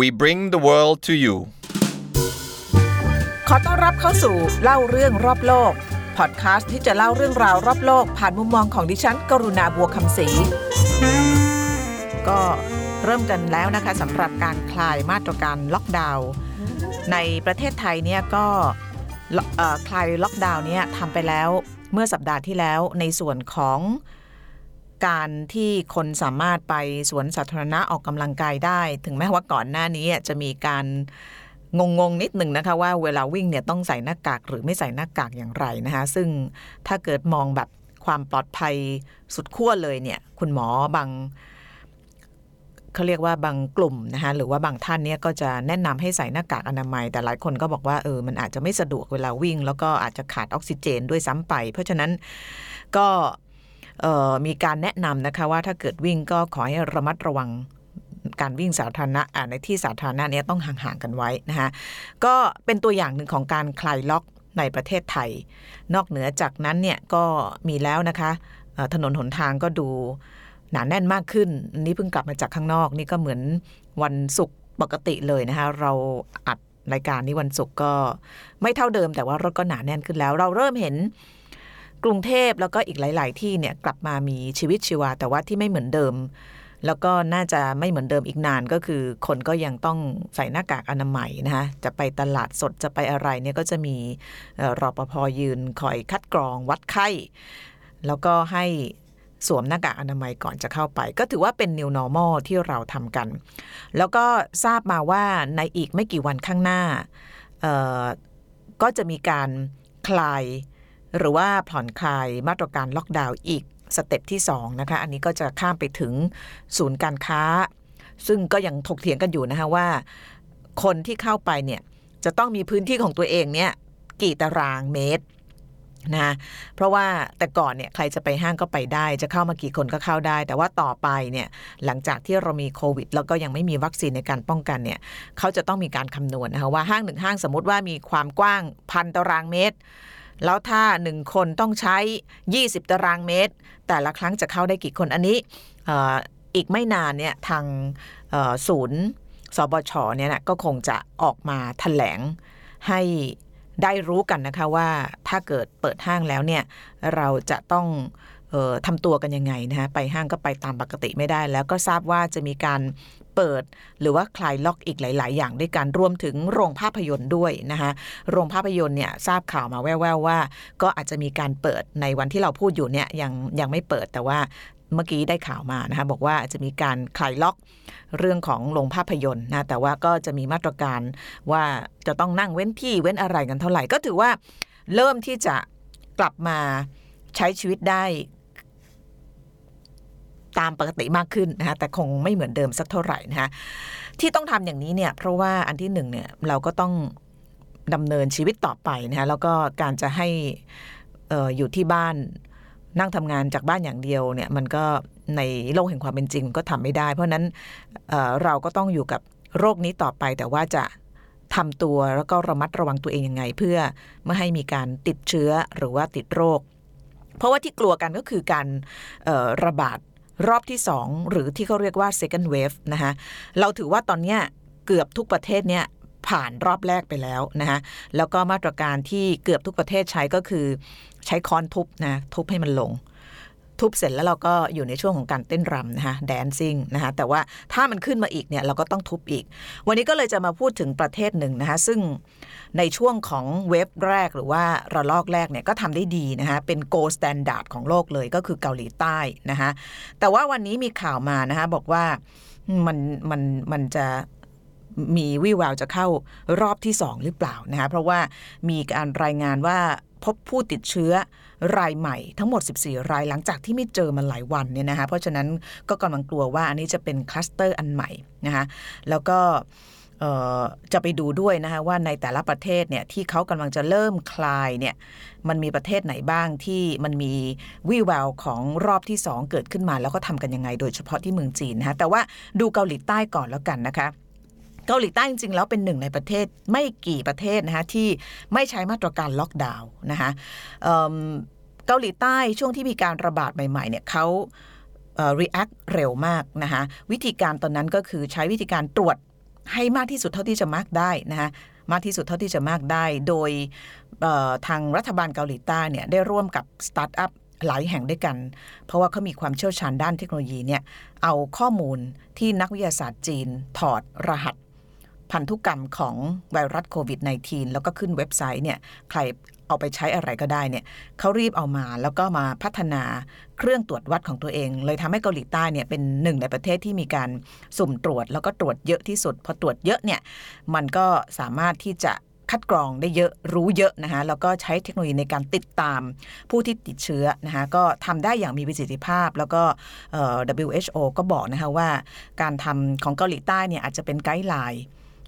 We bring the world to you ขอต้อนรับเข้าสู่เล่าเรื่องรอบโลก พอดคาสต์ที่จะเล่าเรื่องราวรอบโลก ผ่านมุมมองของดิฉัน กรุณาบัวคำศรี ก็เริ่มกันแล้วนะคะสำหรับการคลายมาตรการล็อกดาวน์ในประเทศไทยเนี่ยก็คลายล็อกดาวน์เนี่ยทำไปแล้วเมื่อสัปดาห์ที่แล้วในส่วนของ การที่คนสามารถไปสวนสาธารณะออกกำลังกายได้ ถึงแม้ว่าก่อนหน้านี้จะมีการงงงนิดหนึ่งนะคะว่าเวลาวิ่งเนี่ยต้องใส่หน้ากากหรือไม่ใส่หน้ากากอย่างไรนะคะซึ่งถ้าเกิดมองแบบความปลอดภัยสุดขั้วเลยเนี่ยคุณหมอบางเขาเรียกว่าบางกลุ่มนะคะหรือว่าบางท่านเนี่ยก็จะแนะนำให้ใส่หน้ากากอนามัย แต่หลายคนก็บอกว่าเออมันอาจจะไม่สะดวกเวลาวิ่ง แล้วก็อาจจะขาดออกซิเจนด้วยซ้ำไป เพราะฉะนั้นก็ มีการแนะนำนะคะว่าถ้าเกิดวิ่งก็ขอให้ระมัดระวังการวิ่งสาธารณะในที่สาธารณะนี้ต้องห่างๆกันไว้นะคะก็เป็นตัวอย่างหนึ่งของการคลายล็อกในประเทศไทย นอกเหนือจากนั้นเนี่ยก็มีแล้วนะคะถนนหนทางก็ดูหนาแน่นมากขึ้นนี่เพิ่งกลับมาจากข้างนอก นี่ก็เหมือนวันศุกร์ปกติเลยนะคะเราอัดรายการนี้วันศุกร์ก็ไม่เท่าเดิมแต่ว่ารถก็หนาแน่นขึ้นแล้ว เราเริ่มเห็น กรุงเทพแล้วก็อีกหลาย ๆ ที่เนี่ยกลับมามีชีวิตชีวา แต่ว่าที่ไม่เหมือนเดิม แล้วก็น่าจะไม่เหมือนเดิมอีกนานก็คือ คนก็ยังต้องใส่หน้ากากอนามัยนะคะจะไปตลาดสดจะไปอะไรเนี่ยก็จะมีรอปภยืนคอยคัดกรองวัดไข้ แล้วก็ให้สวมหน้ากากอนามัยก่อนจะเข้าไป ก็ถือว่าเป็น new normal ที่เราทำกัน แล้วก็ทราบมาว่าในอีกไม่กี่วันข้างหน้าก็จะมีการคลาย หรือว่าผ่อนคลายมาตรการล็อกดาวน์อีก step ที่2นะคะอันนี้ก็จะข้ามไปถึงศูนย์การค้า ซึ่งก็ยังถกเถียงกันอยู่นะคะว่า คนที่เข้าไปเนี่ยจะต้องมีพื้นที่ของตัวเองเนี่ยกี่ตารางเมตรนะเพราะว่าแต่ก่อนเนี่ยใครจะไปห้างก็ไปได้ จะเข้ามากี่คนก็เข้าได้ แต่ว่าต่อไปเนี่ยหลังจากที่เรามีโควิด แล้วก็ยังไม่มีวัคซีนในการป้องกันเนี่ยเขาจะต้องมีการคำนวณนะคะว่าห้างหนึ่งห้างสมมติว่ามีความกว้างพันตารางเมตร แล้วถ้าหนึ่งคนต้องใช้ 20 ตารางเมตร แต่ละครั้งจะเข้าได้กี่คนอันนี้อีกไม่นานเนี่ยทางศูนย์สบชเนี่ยนะก็คงจะออกมาถแถลงให้ได้รู้กันนะคะว่าถ้าเกิดเปิดห้างแล้วเนี่ยเราจะต้อง ทำตัวกันยังไงนะคะไปห้างก็ไปตามปกติไม่ได้ แล้วก็ทราบว่าจะมีการเปิดหรือว่าคลายล็อกอีกหลาย ๆ อย่างด้วยกันรวมถึงโรงภาพยนตร์ด้วยนะคะโรงภาพยนตร์เนี่ยทราบข่าวมาแว่วๆว่า ก็อาจจะมีการเปิดในวันที่เราพูดอยู่เนี่ยยังยังไม่เปิดแต่ว่าเมื่อกี้ได้ข่าวมานะคะบอกว่าจะมีการคลายล็อกเรื่องของโรงภาพยนตร์นะแต่ว่าก็จะมีมาตรการว่าจะต้องนั่งเว้นที่เว้นอะไรกันเท่าไหร่ก็ถือว่าเริ่มที่จะกลับมาใช้ชีวิตได้ ตามปกติมากขึ้นนะคะแต่คงไม่เหมือนเดิมสักเท่าไหร่นะคะที่ต้องทำอย่างนี้เนี่ยเพราะว่าอันที่หนึ่งเนี่ยเราก็ต้องดำเนินชีวิตต่อไปนะคะแล้วก็การจะให้อออยู่ที่บ้านนั่งทำงานจากบ้านอย่างเดียวเนี่ยมันก็ในโลกแห่งความเป็นจริงก็ทำไม่ได้ เพราะนั้นเเราก็ต้องอยู่กับโรคนี้ต่อไปแต่ว่าจะทำตัวแล้วก็ระมัดระวังตัวเองยังไง เพื่อไม่ให้มีการติดเชื้อหรือว่าติดโรค เพราะว่าที่กลัวกันก็คือการระบาด รอบที่ 2 หรือที่เขาเรียกว่า second wave นะคะเราถือว่าตอนนี้เกือบทุกประเทศเนี่ยผ่านรอบแรกไปแล้วนะคะแล้วก็มาตรการที่เกือบทุกประเทศใช้ก็คือใช้ค้อนทุบนะทุบให้มันลง ทุบเสร็จแล้วเราก็อยู่ในช่วงของการเต้นรำนะคะแดนซิ่งนะคะแต่ว่าถ้ามันขึ้นมาอีกเนี่ยเราก็ต้องทุบอีก วันนี้ก็เลยจะมาพูดถึงประเทศหนึ่งนะคะซึ่งในช่วงของ wave แรกหรือว่าระลอกแรกเนี่ยก็ทำได้ดีนะคะเป็น gold standard ของโลกเลยก็คือเกาหลีใต้นะคะแต่ว่าวันนี้มีข่าวมานะคะบอกว่ามันมันมันจะมีวี่แววจะเข้ารอบที่ 2 หรือเปล่านะคะเพราะว่ามีการรายงานว่าพบผู้ติดเชื้อ รายใหม่ทั้งหมด 14 รายหลังจากที่ไม่เจอมาหลายวันเนี่ยนะคะเพราะฉะนั้นก็กำลังกลัวว่าอันนี้จะเป็นคลัสเตอร์อันใหม่นะคะแล้วก็จะไปดูด้วยนะคะว่าในแต่ละประเทศเนี่ยที่เขากำลังจะเริ่มคลายเนี่ยมันมีประเทศไหนบ้างที่มันมีวี่แววของรอบที่ 2 เกิดขึ้นมาแล้วก็ทำกันยังไงโดยเฉพาะที่เมืองจีนนะคะแต่ว่าดูเกาหลีใต้ก่อนแล้วกันนะคะเกาหลีใต้จริงๆ แล้วเป็นหนึ่งในประเทศไม่กี่ประเทศนะคะที่ไม่ใช้มาตรการล็อกดาวน์นะคะ เกาหลีใต้ช่วงที่มีการระบาดใหม่ๆเนี่ยเขา react เร็วมากนะคะวิธีการตอนนั้นก็คือใช้วิธีการตรวจให้มากที่สุดเท่าที่จะมากได้นะคะมากที่สุดเท่าที่จะมากได้ โดยทางรัฐบาลเกาหลีใต้เนี่ยได้ร่วมกับสตาร์ทอัพหลายแห่งด้วยกัน เพราะว่าเขามีความเชี่ยวชาญด้านเทคโนโลยีเนี่ยเอาข้อมูลที่นักวิทยาศาสตร์จีนถอดรหัสพันธุกรรมของไวรัสโควิด -19 แล้วก็ขึ้นเว็บไซต์เนี่ยใคร เอาไปใช้อะไรก็ได้เนี่ยเขารีบเอามาแล้วก็มาพัฒนาเครื่องตรวจวัดของตัวเอง เลยทำให้เกาหลีใต้เนี่ยเป็นหนึ่งในประเทศที่มีการสุ่มตรวจ แล้วก็ตรวจเยอะที่สุด พอตรวจเยอะเนี่ยมันก็สามารถที่จะคัดกรองได้เยอะรู้เยอะนะคะแล้วก็ใช้เทคโนโลยีในการติดตามผู้ที่ติดเชื้อนะคะก็ทำได้อย่างมีประสิทธิภาพ แล้วก็เอ่อ WHO ก็บอกนะคะว่าการทำของเกาหลีใต้เนี่ยอาจจะเป็นไกด์ไลน์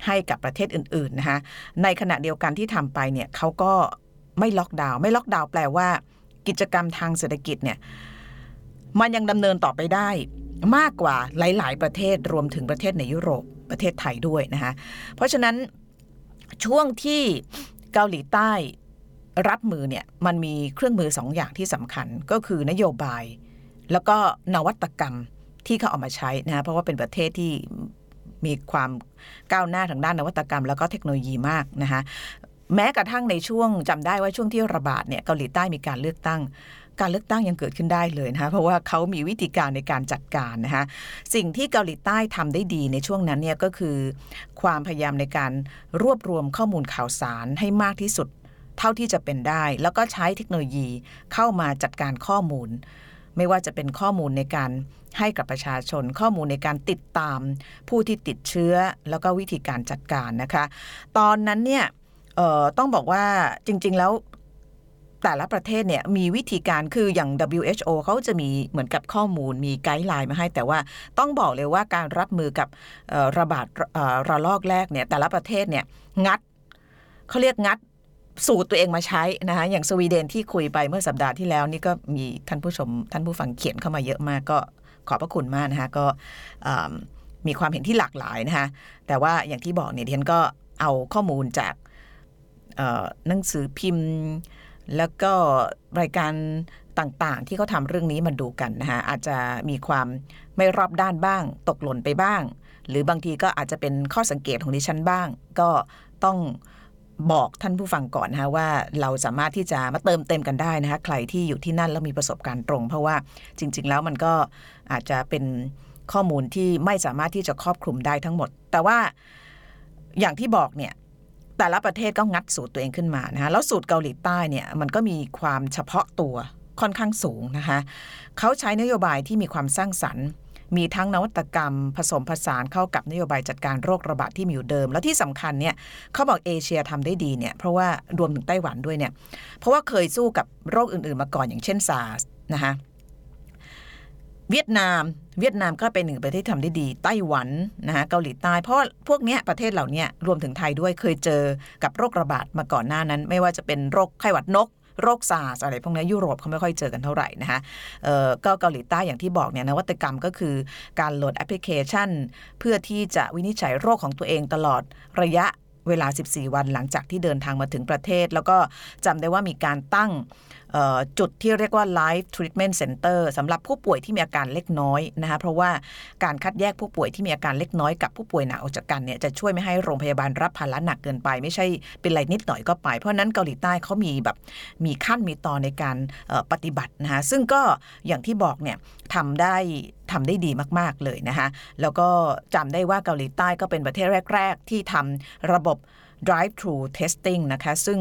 ให้กับประเทศอื่นๆนะคะในขณะเดียวกันที่ทำไปเนี่ยเขาก็ ไม่ล็อกดาวน์ไม่ล็อกดาวน์แปลว่า กิจกรรมทางเศรษฐกิจเนี่ยมันยังดำเนินต่อไปได้มากกว่าหลาย ๆ ประเทศรวมถึงประเทศในยุโรปประเทศไทยด้วยนะคะเพราะฉะนั้นช่วงที่เกาหลีใต้รับมือเนี่ยมันมีเครื่องมือสองอย่างที่สำคัญก็คือนโยบาย แล้วก็นวัตกรรมที่เขาเอามาใช้นะคะเพราะว่าเป็นประเทศที่มีความก้าวหน้าทางด้านนวัตกรรม แล้วก็เทคโนโลยีมากนะคะ แม้กระทั่งในช่วงจำได้ว่าช่วงที่ระบาดเนี่ยเกาหลีใต้มีการเลือกตั้ง การเลือกตั้งยังเกิดขึ้นได้เลยนะคะเพราะว่าเขามีวิธีการในการจัดการนะคะสิ่งที่เกาหลีใต้ทำได้ดีในช่วงนั้นเนี่ยก็คือ ความพยายามในการรวบรวมข้อมูลข่าวสารให้มากที่สุด เท่าที่จะเป็นได้ แล้วก็ใช้เทคโนโลยีเข้ามาจัดการข้อมูล ไม่ว่าจะเป็นข้อมูลในการให้กับประชาชนข้อมูลในการติดตาม ผู้ที่ติดเชื้อแล้วก็วิธีการจัดการนะคะ ตอนนั้นเนี่ย เอ่อต้องบอกว่าจริง ๆ แล้วแต่ละประเทศเนี่ยมีวิธีการคืออย่าง WHO เขาจะมีเหมือนกับข้อมูลมีไกด์ไลน์มาให้ แต่ว่าต้องบอกเลยว่าการรับมือกับระบาดระลอกแรกเนี่ยแต่ละประเทศเนี่ยงัดเขาเรียกงัดสูตรตัวเองมาใช้นะคะอย่างสวีเดนที่คุยไปเมื่อสัปดาห์ที่แล้วนี่ก็มีท่านผู้ชม ท่านผู้ฟังเขียนเข้ามาเยอะมากก็ขอบพระคุณมากนะคะก็มีความเห็นที่หลากหลายนะคะแต่ว่าอย่างที่บอกเนี่ยดิฉันก็เอาข้อมูลจาก หนังสือพิมพ์ แล้วก็รายการต่างๆ ที่เขาทำเรื่องนี้มาดูกันนะคะอาจจะมีความไม่รอบด้านบ้าง ตกหล่นไปบ้าง หรือบางทีก็อาจจะเป็นข้อสังเกตของดิฉันบ้าง ก็ต้องบอกท่านผู้ฟังก่อนนะคะว่าเราสามารถที่จะมาเติมเต็มกันได้นะคะใครที่อยู่ที่นั่นแล้วมีประสบการณ์ตรง เพราะว่าจริง ๆ แล้วมันก็อาจจะเป็นข้อมูลที่ไม่สามารถที่จะครอบคลุมได้ทั้งหมด แต่ว่าอย่างที่บอกเนี่ย แต่ละประเทศก็งัดสูตรตัวเองขึ้นมานะคะแล้วสูตรเกาหลีใต้เนี่ยมันก็มีความเฉพาะตัวค่อนข้างสูงนะคะเขาใช้นโยบายที่มีความสร้างสรรค์ มีทั้งนวัตกรรม ผสมผสานเข้ากับนโยบายจัดการโรคระบาดที่มีอยู่เดิม แล้วที่สำคัญเนี่ยเขาบอกเอเชียทำได้ดีเนี่ยเพราะว่ารวมถึงไต้หวันด้วยเนี่ยเพราะว่าเคยสู้กับโรคอื่นๆมาก่อนอย่างเช่นซาร์สนะคะ เวียดนาม เวียดนามก็เป็นหนึ่งประเทศที่ทำได้ดีไต้หวันนะคะเกาหลีใต้เพราะพวกเนี้ยประเทศเหล่านี้รวมถึงไทยด้วยเคยเจอกับโรคระบาดมาก่อนหน้านั้น ไม่ว่าจะเป็นโรคไข้หวัดนกโรคซาร์สอะไรพวกนี้ยุโรปเขาไม่ค่อยเจอกันเท่าไหร่นะคะเอ่อก็เกาหลีใต้อย่างที่บอกเนี่ยนวัตกรรมก็คือการโหลดแอปพลิเคชัน เพื่อที่จะวินิจฉัยโรคของตัวเองตลอดระยะ เวลา 14 วันหลังจากที่เดินทางมาถึงประเทศ แล้วก็จำได้ว่ามีการตั้งจุดที่เรียกว่า Life Treatment Center สำหรับผู้ป่วยที่มีอาการเล็กน้อยนะคะเพราะว่าการคัดแยกผู้ป่วยที่มีอาการเล็กน้อยกับผู้ป่วยหนักออกจากกันเนี่ยจะช่วยไม่ให้โรงพยาบาลรับภาระหนักเกินไป ไม่ใช่เป็นไรนิดหน่อยก็ไป เพราะนั้นเกาหลีใต้เขามีแบบมีขั้นมีตอนในการปฏิบัตินะคะซึ่งก็อย่างที่บอกเนี่ยทำได้ ทำได้ดีมาก ๆ เลยนะคะแล้วก็จำได้ว่าเกาหลีใต้ก็เป็นประเทศแรก ๆ ที่ทำระบบ drive-thru testing นะคะ ซึ่ง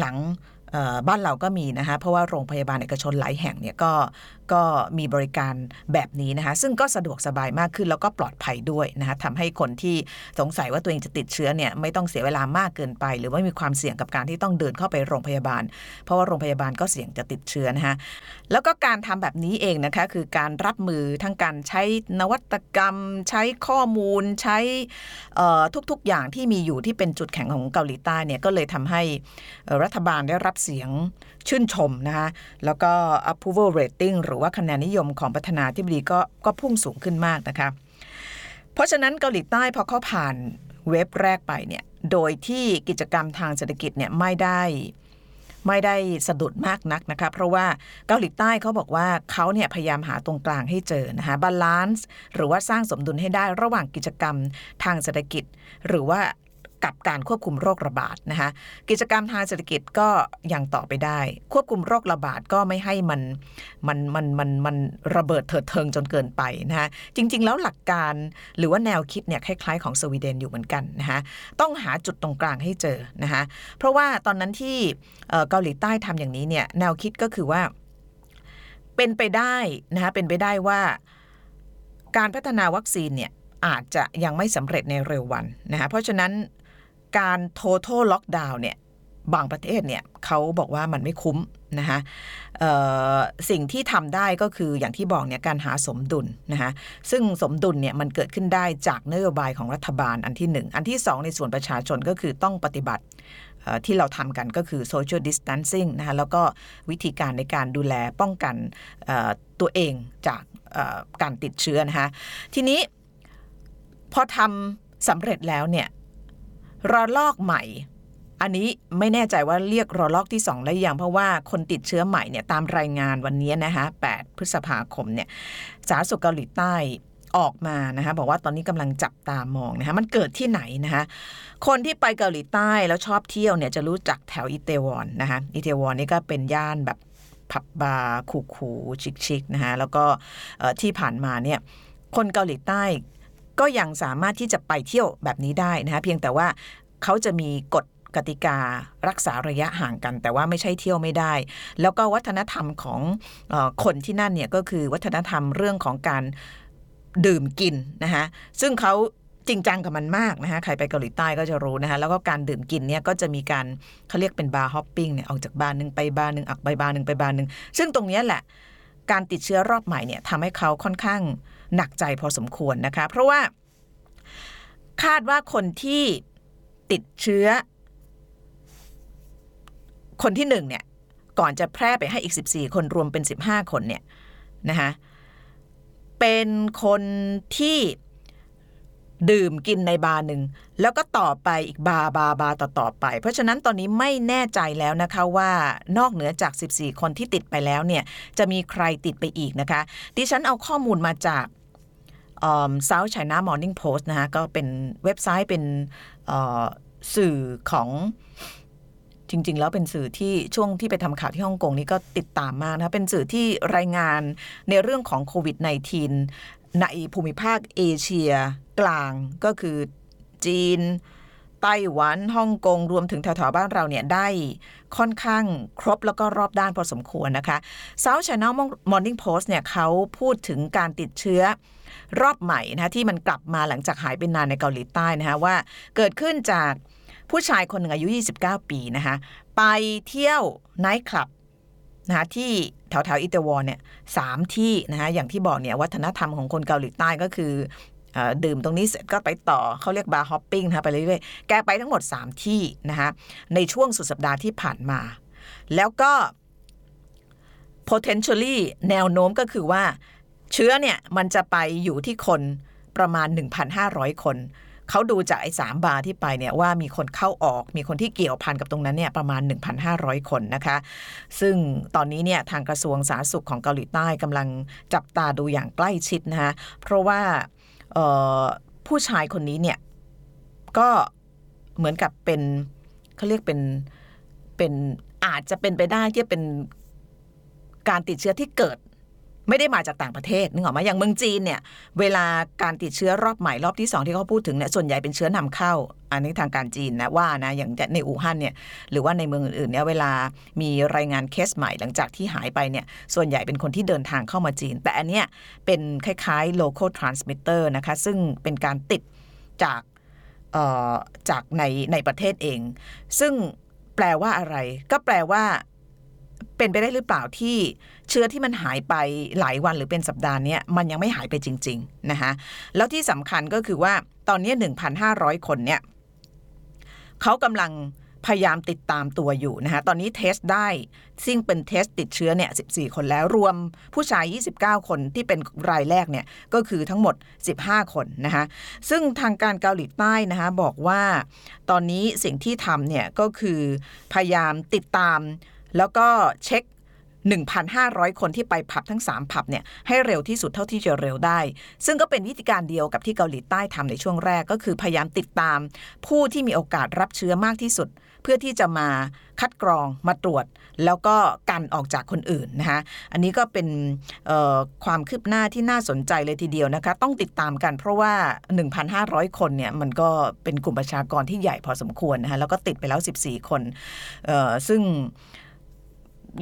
หลังๆบ้านเราก็มีนะคะเพราะว่าโรงพยาบาลเอกชนหลายแห่งเนี่ยก็ ก็มีบริการแบบนี้นะคะซึ่งก็สะดวกสบายมากขึ้นแล้วก็ปลอดภัยด้วยนะคะทำให้คนที่สงสัยว่าตัวเองจะติดเชื้อเนี่ยไม่ต้องเสียเวลามากเกินไป หรือว่ามีความเสี่ยงกับการที่ต้องเดินเข้าไปโรงพยาบาล เพราะว่าโรงพยาบาลก็เสี่ยงจะติดเชื้อนะคะแล้วก็การทำแบบนี้เองนะคะคือการรับมือทั้งการใช้นวัตกรรม ใช้ข้อมูลใช้ทุกๆอย่างที่มีอยู่ที่เป็นจุดแข็งของเกาหลีใต้เนี่ยก็เลยทำให้รัฐบาลได้รับเสียงชื่นชมนะคะแล้วก็ approval rating หรือว่าคะแนนนิยมของประธานาธิบดีก็ก็พุ่งสูงขึ้นมากนะคะ เพราะฉะนั้นเกาหลีใต้พอเขาผ่าน wave แรกไปเนี่ยโดยที่กิจกรรมทางเศรษฐกิจเนี่ยไม่ได้ไม่ได้สะดุดมากนักนะคะเพราะว่าเกาหลีใต้เขาบอกว่าเขาเนี่ยพยายามหาตรงกลางให้เจอนะคะ balance หรือว่าสร้างสมดุลให้ได้ระหว่างกิจกรรมทางเศรษฐกิจ หรือว่า กับการควบคุมโรคระบาดนะคะกิจกรรมทางเศรษฐกิจก็ยังต่อไปได้ ควบคุมโรคระบาดก็ไม่ให้มันมันมันมันมันระเบิดเถิดเทิงจนเกินไปนะคะจริง ๆ แล้วหลักการหรือว่าแนวคิดเนี่ยคล้าย ๆ ของสวีเดนอยู่เหมือนกันนะคะต้องหาจุดตรงกลางให้เจอนะคะเพราะว่าตอนนั้นที่เกาหลีใต้ทำอย่างนี้เนี่ยแนวคิดก็คือว่าเป็นไปได้นะคะเป็นไปได้ว่าการพัฒนาวัคซีนเนี่ยอาจจะยังไม่สำเร็จในเร็ววันนะคะเพราะฉะนั้น การ total lockdown เนี่ยบางประเทศเนี่ยเขาบอกว่ามันไม่คุ้มนะคะสิ่งที่ทำได้ก็คืออย่างที่บอกเนี่ยการหาสมดุลนะคะซึ่งสมดุลเนี่ยมันเกิดขึ้นได้จากนโยบายของรัฐบาลอันที่หนึ่งอันที่สองในส่วนประชาชนก็คือต้องปฏิบัติที่เราทำกันก็คือ social distancing นะคะแล้วก็วิธีการในการดูแลป้องกันตัวเองจากการติดเชื้อนะคะทีนี้พอทำสำเร็จแล้วเนี่ย ระลอกใหม่ อันนี้ไม่แน่ใจว่าเรียกระลอกที่ 2 แล้วยังเพราะว่าคนติดเชื้อใหม่เนี่ยตามรายงานวันนี้นะคะ8พฤษภาคมเนี่ยสาธารณสุขเกาหลีใต้ออกมานะคะบอกว่าตอนนี้กำลังจับตามองนะคะมันเกิดที่ไหนนะคะคนที่ไปเกาหลีใต้แล้วชอบเที่ยวเนี่ยจะรู้จักแถวอิเตวอนนะคะอิเตวอนนี่ก็เป็นย่านแบบผับบาร์คูคูชิคๆนะคะแล้วก็ที่ผ่านมาเนี่ยคนเกาหลีใต้ ก็ยังสามารถที่จะไปเที่ยวแบบนี้ได้นะคะเพียงแต่ว่าเขาจะมีกฎกติการักษาระยะห่างกัน แต่ว่าไม่ใช่เที่ยวไม่ได้ แล้วก็วัฒนธรรมของอคนที่นั่นเนี่ยก็คือวัฒนธรรมเรื่องของการดื่มกินนะคะซึ่งเขาจริงจังกับมันมากนะคะใครไปเกาหลีใต้ก็จะรู้นะคะแล้วก็การดื่มกินเนี่ยก็จะมีการเขาเรียกเป็น bar hopping เนี่ยออกจากบาร์หนึ่งไปบาร์หนึ่งออกไปบาร์หนึ่งไปบาร์หนึ่งซึ่งตรงนี้แหละ การติดเชื้อรอบใหม่เนี่ยทำให้เขาค่อนข้างหนักใจพอสมควรนะคะ เพราะว่าคาดว่าคนที่ติดเชื้อ คนที่หนึ่งเนี่ยก่อนจะแพร่ไปให้อีก 14 คนรวมเป็น 15 คนเนี่ยนะคะเป็นคนที่ ดื่มกินในบาร์หนึ่งแล้วก็ต่อไปอีกบาร์บาร์บาร์ต่อต่อไป เพราะฉะนั้นตอนนี้ไม่แน่ใจแล้วนะคะว่านอกเหนือจาก 14 คนที่ติดไปแล้วเนี่ยจะมีใครติดไปอีกนะคะ ดิฉันเอาข้อมูลมาจาก South China Morning Post นะคะก็เป็นเว็บไซต์เป็นสื่อของจริง ๆ แล้วเป็นสื่อที่ช่วงที่ไปทำข่าวที่ฮ่องกงนี่ก็ติดตามมากนะคะเป็นสื่อที่รายงานในเรื่องของโควิด -19 ในภูมิภาคเอเชียกลางก็คือจีน ไต้หวันฮ่องกงรวมถึงแถวๆบ้านเราเนี่ยได้ค่อนข้างครบแล้วก็รอบด้านพอสมควรนะคะ South China Morning Post เนี่ยเขาพูดถึงการติดเชื้อรอบใหม่นะะที่มันกลับมาหลังจากหายไปนานในเกาหลีใต้นะคะว่าเกิดขึ้นจากผู้ชายคนหนึ่งอายุ 29 ปีนะคะไปเที่ยวไนท์คลับ นะคะที่แถวแถวๆอิตาวอนเนี่ยสามที่นะคะอย่างที่บอกเนี่ยวัฒนธรรมของคนเกาหลีใต้ก็คืออดื่มตรงนี้เสร็จก็ไปต่อเขาเรียกบาร์ฮอปปิ้งนะคะไปเรื่อยๆ แกไปทั้งหมด 3 ที่นะคะในช่วงสุดสัปดาห์ที่ผ่านมา แล้วก็ potentially แนวโน้มก็คือว่า เชื้อเนี่ยมันจะไปอยู่ที่คนประมาณ 1,500 คน เขาดูจากไอ้สามบาร์ที่ไปเนี่ยว่ามีคนเข้าออกมีคนที่เกี่ยวพันกับตรงนั้นเนี่ยประมาณ 1,500 คนนะคะ ซึ่งตอนนี้เนี่ยทางกระทรวงสาธารณสุขของเกาหลีใต้กำลังจับตาดูอย่างใกล้ชิดนะคะเพราะว่าผู้ชายคนนี้เนี่ยก็เหมือนกับเป็นเขาเรียกเป็นเป็นอาจจะเป็นไปได้ที่เป็นการติดเชื้อที่เกิด ไม่ได้มาจากต่างประเทศนึกออกไหมอย่างเมืองจีนเนี่ยเวลาการติดเชื้อรอบใหม่รอบที่สองที่เขาพูดถึงเนี่ยส่วนใหญ่เป็นเชื้อนำเข้า อันนี้ทางการจีนนะว่านะอย่างในอู่ฮั่นเนี่ยหรือว่าในเมืองอื่นๆเนี่ยเวลามีรายงานเคสใหม่หลังจากที่หายไปเนี่ยส่วนใหญ่เป็นคนที่เดินทางเข้ามาจีน แต่อันเนี้ยเป็นคล้ายๆ local transmitter นะคะซึ่งเป็นการติดจากเอ่อจากในในประเทศเอง ซึ่งแปลว่าอะไร ก็แปลว่า เป็นไปได้หรือเปล่าที่เชื้อที่มันหายไปหลายวันหรือเป็นสัปดาห์นี้มันยังไม่หายไปจริง ๆ นะคะแล้วที่สำคัญก็คือว่าตอนนี้ 1,500 คนเนี่ยเขากำลังพยายามติดตามตัวอยู่นะคะตอนนี้เทสได้ ซึ่งเป็นเทสติดเชื้อเนี่ย 14 คนแล้วรวมผู้ชาย 29 คนที่เป็นรายแรกเนี่ย ก็คือทั้งหมด 15 คนนะคะซึ่งทางการเกาหลีใต้นะคะบอกว่า ตอนนี้สิ่งที่ทำเนี่ย ก็คือพยายามติดตาม แล้วก็เช็ค 1,500 คนที่ไปผับทั้ง 3 ผับเนี่ยให้เร็วที่สุดเท่าที่จะเร็วได้ ซึ่งก็เป็นวิธีการเดียวกับที่เกาหลีใต้ทำในช่วงแรกก็คือพยายามติดตาม ผู้ที่มีโอกาสรับเชื้อมากที่สุด เพื่อที่จะมาคัดกรองมาตรวจ แล้วก็กันออกจากคนอื่นนะคะอันนี้ก็เป็นความคืบหน้าที่น่าสนใจเลยทีเดียวนะคะ ต้องติดตามกันเพราะว่า 1,500 คนเนี่ยมันก็เป็นกลุ่มประชากรที่ใหญ่พอสมควรนะคะแล้วก็ติดไปแล้ว 14 คนซึ่ง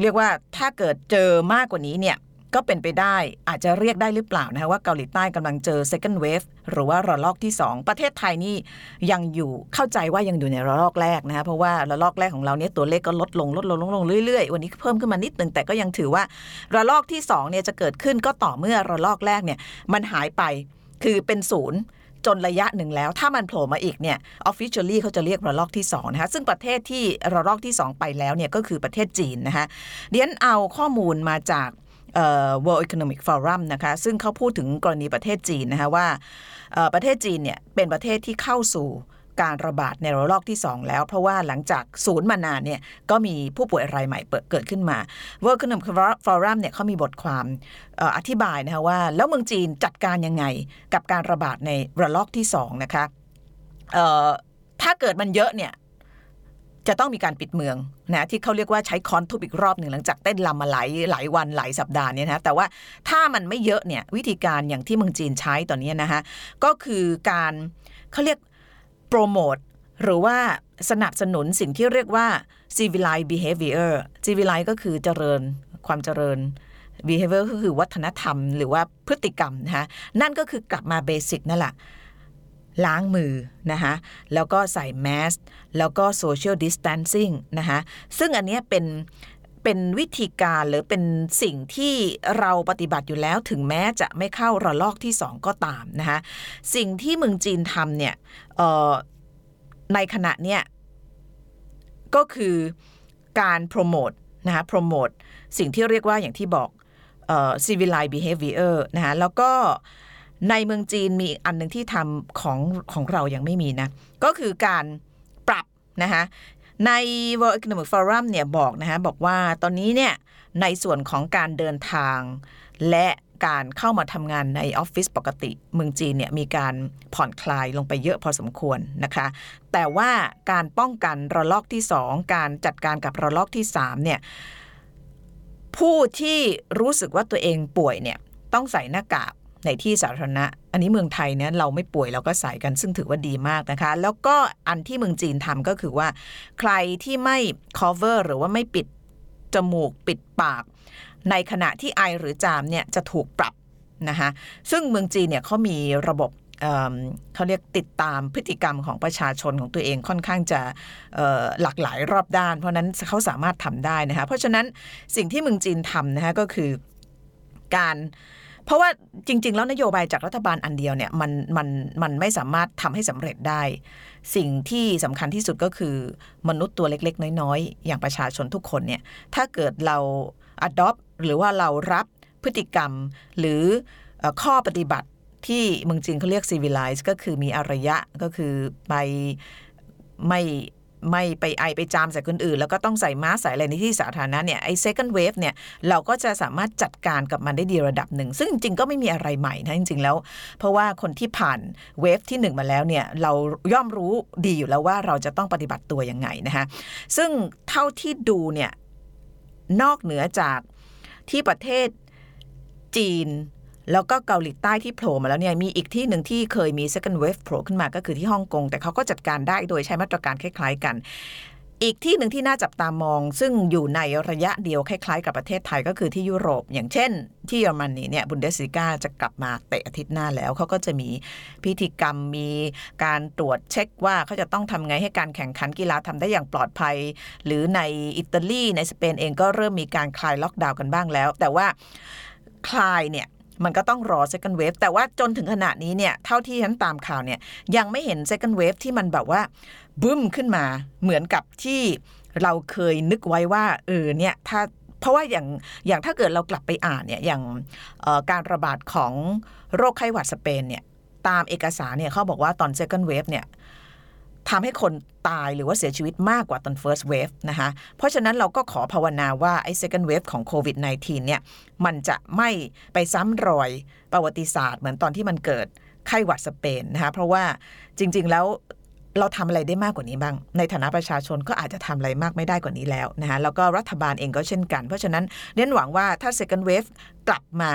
เรียกว่าถ้าเกิดเจอมากกว่านี้เนี่ยก็เป็นไปได้อาจจะเรียกได้หรือเปล่านะคะว่าเกาหลีใต้กำลังเจอ second wave หรือว่าระลอกที่ 2 ประเทศไทยนี่ยังอยู่เข้าใจว่ายังอยู่ในระลอกแรกนะคะเพราะว่าระลอกแรกของเราเนี่ยตัวเลขก็ลดลงลดลงลดลงเรื่อยๆ วันนี้เพิ่มขึ้นมานิดนึงแต่ก็ยังถือว่าระลอกที่2เนี่ยจะเกิดขึ้นก็ต่อเมื่อระลอกแรกเนี่ยมันหายไปคือเป็นศูนย์ จนระยะหนึ่งแล้ว ถ้ามันโผล่มาอีกเนี่ย officially เขาจะเรียกระลอกที่2นะคะซึ่งประเทศที่ระลอกที่ 2 ไปแล้วเนี่ยก็คือประเทศจีนนะคะเดียนเอาข้อมูลมาจาก World Economic Forum นะคะซึ่งเขาพูดถึงกรณีประเทศจีนนะคะว่าประเทศจีนเนี่ยเป็นประเทศที่เข้าสู่ การระบาดในระลอกที่ 2 แล้ว เพราะว่าหลังจากศูนย์มานานเนี่ยก็มีผู้ป่วยรายใหม่เกิดขึ้นมา World Economic Forum เนี่ยเขามีบทความอธิบายนะคะว่า แล้วเมืองจีนจัดการยังไงกับการระบาดในระลอกที่ 2 นะคะถ้าเกิดมันเยอะเนี่ยจะต้องมีการปิดเมืองนะที่เขาเรียกว่าใช้คอนทุบอีกรอบหนึ่งหลังจากเต้นลำมาหลายหลายวันหลายสัปดาห์เนี่ยนะแต่ว่าถ้ามันไม่เยอะเนี่ยวิธีการอย่างที่เมืองจีนใช้ตอนนี้นะคะก็คือการเขาเรียก โปรโมทหรือว่าสนับสนุนสิ่งที่เรียกว่า civilized behavior civilized ก็คือเจริญความเจริญ behavior ก็คือวัฒนธรรม หรือว่าพฤติกรรมนะคะนั่นก็คือกลับมา basic นั่นแหละล้างมือนะคะแล้วก็ใส่แมสแล้วก็ social distancing นะคะซึ่งอันนี้เป็น เป็นวิธีการหรือเป็นสิ่งที่เราปฏิบัติอยู่แล้วถึงแม้จะไม่เข้าระลอกที่ 2 ก็ตามนะคะสิ่งที่เมืองจีนทำเนี่ยในขณะเนี้ยก็คือการโปรโมทนะคะโปรโมทสิ่งที่เรียกว่าอย่างที่บอก civilized behavior นะคะแล้วก็ในเมืองจีนมีอันหนึ่งที่ทำของของเรายังไม่มีนะ ก็คือการปรับนะคะ ใน World Economic Forum เนี่ยบอกนะคะบอกว่าตอนนี้เนี่ยในส่วนของการเดินทาง และการเข้ามาทำงานในออฟฟิศปกติเมืองจีนเนี่ยมีการผ่อนคลายลงไปเยอะพอสมควรนะคะ แต่ว่าการป้องกันระลอกที่ 2 การจัดการกับระลอกที่3เนี่ยผู้ที่รู้สึกว่าตัวเองป่วยเนี่ยต้องใส่หน้ากาก ในที่สาธารณะ อันนี้เมืองไทยเนี่ยเราไม่ป่วยเราก็ใส่กันซึ่งถือว่าดีมากนะคะ แล้วก็อันที่เมืองจีนทำก็คือว่า ใครที่ไม่ cover หรือว่าไม่ปิดจมูกปิดปาก ในขณะที่ไอหรือจามเนี่ยจะถูกปรับนะคะซึ่งเมืองจีนเนี่ยเขามีระบบเขาเรียกติดตามพฤติกรรมของประชาชนของตัวเองค่อนข้างจะหลากหลายรอบด้าน เพราะนั้นเขาสามารถทำได้นะคะเพราะฉะนั้นสิ่งที่เมืองจีนทำนะคะก็คือการเเพราะว่าจริง ๆ แล้วนโยบายจากรัฐบาลอันเดียวเนี่ยมันมันมันไม่สามารถทำให้สำเร็จได้ สิ่งที่สำคัญที่สุดก็คือมนุษย์ตัวเล็ก ๆ น้อย ๆ อย่างประชาชนทุกคนเนี่ยถ้าเกิดเรา adopt หรือว่าเรารับพฤติกรรมหรือข้อปฏิบัติที่เมืองจีนเขาเรียก civilize ก็คือมีอารยะก็คือไปไม่ ไม่ไปไอไปจามใส่คนอื่น แล้วก็ต้องใส่มาสใส่อะไรในที่สาธารณะเนี่ยไอ้ second wave เนี่ยเราก็จะสามารถจัดการกับมันได้ดีระดับหนึ่ง ซึ่งจริงๆก็ไม่มีอะไรใหม่นะจริงๆแล้ว เพราะว่าคนที่ผ่านเวฟที่ 1 มาแล้วเนี่ยเราย่อมรู้ดีอยู่แล้วว่าเราจะต้องปฏิบัติตัวยังไงนะคะซึ่งเท่าที่ดูเนี่ยนอกเหนือจากที่ประเทศจีน แล้วก็เกาหลีใต้ที่โผล่มาแล้วเนี่ยมีอีกที่หนึ่งที่เคยมี second wave โผล่ขึ้นมาก็คือที่ฮ่องกง แต่เขาก็จัดการได้โดยใช้มาตรการคล้าย ๆกัน อีกที่หนึ่งที่น่าจับตามอง ซึ่งอยู่ในระยะเดียวคล้ายๆ กับประเทศไทยก็คือที่ยุโรป อย่างเช่น ที่เยอรมนีเนี่ยบุนเดสซิก้าจะกลับมาเตะอาทิตย์หน้าแล้วเขาก็จะมีพิธีกรรมมีการตรวจเช็คว่าเขาจะต้องทำไงให้การแข่งขันกีฬาทำได้อย่างปลอดภัย หรือในอิตาลีในสเปนเองก็เริ่มมีการคลายล็อกดาวน์กันบ้างแล้ว แต่ว่าคลายเนี่ย มันก็ต้องรอ second wave แต่ว่าจนถึงขณะนี้เนี่ยเท่าที่ฉันตามข่าวเนี่ยยังไม่เห็น second wave ที่มันแบบว่าบึ้มขึ้นมาเหมือนกับที่เราเคยนึกไว้ว่าเออเนี่ยถ้าเพราะว่าอย่างอย่างถ้าเกิดเรากลับไปอ่านเนี่ยอย่างออการระบาดของโรคไข้หวัดสเปนเนี่ยตามเอกสารเนี่ยเขาบอกว่าตอน second wave เนี่ย ทำให้คนตายหรือว่าเสียชีวิตมากกว่าตอน first wave นะคะ เพราะฉะนั้นเราก็ขอภาวนาว่า ไอ้ second wave ของโควิด -19 เนี่ย มันจะไม่ไปซ้ำรอยประวัติศาสตร์เหมือนตอนที่มันเกิดไข้หวัดสเปนนะคะ เพราะว่าจริง ๆ แล้วเราทำอะไรได้มากกว่านี้บ้าง ในฐานะประชาชนก็อาจจะทำอะไรมากไม่ได้กว่านี้แล้วนะคะแล้วก็รัฐบาลเองก็เช่นกัน เพราะฉะนั้นเน้นหวังว่าถ้า second wave กลับมา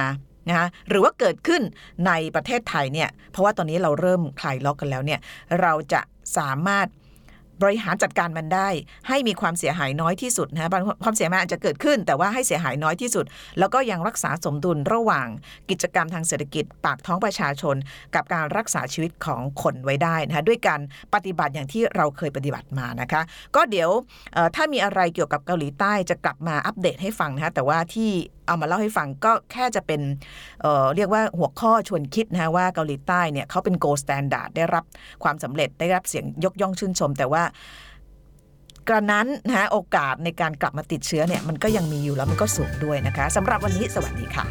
นะคะหรือว่าเกิดขึ้นในประเทศไทยเนี่ยเพราะว่าตอนนี้เราเริ่มคลายล็อกกันแล้วเนี่ยเราจะสามารถบริหารจัดการมันได้ ให้มีความเสียหายน้อยที่สุดนะคะบางความเสียหายอาจจะเกิดขึ้น แต่ว่าให้เสียหายน้อยที่สุด แล้วก็ยังรักษาสมดุลระหว่างกิจกรรมทางเศรษฐกิจ ปากท้องประชาชน กับการรักษาชีวิตของคนไว้ได้นะคะด้วยการปฏิบัติอย่างที่เราเคยปฏิบัติมานะคะ ก็เดี๋ยวถ้ามีอะไรเกี่ยวกับเกาหลีใต้จะกลับมาอัปเดตให้ฟังนะคะแต่ว่าที่เอามาเล่าให้ฟังก็แค่จะเป็นเขาเรียกว่าหัวข้อชวนคิดนะว่าเกาหลีใต้เนี่ยเขาเป็น gold standard ได้รับความสำเร็จได้รับเสียงยกย่องชื่นชม แต่ว่ากระนั้นนะโอกาสในการกลับมาติดเชื้อเนี่ยมันก็ยังมีอยู่แล้วมันก็สูงด้วยนะคะสำหรับวันนี้สวัสดีค่ะ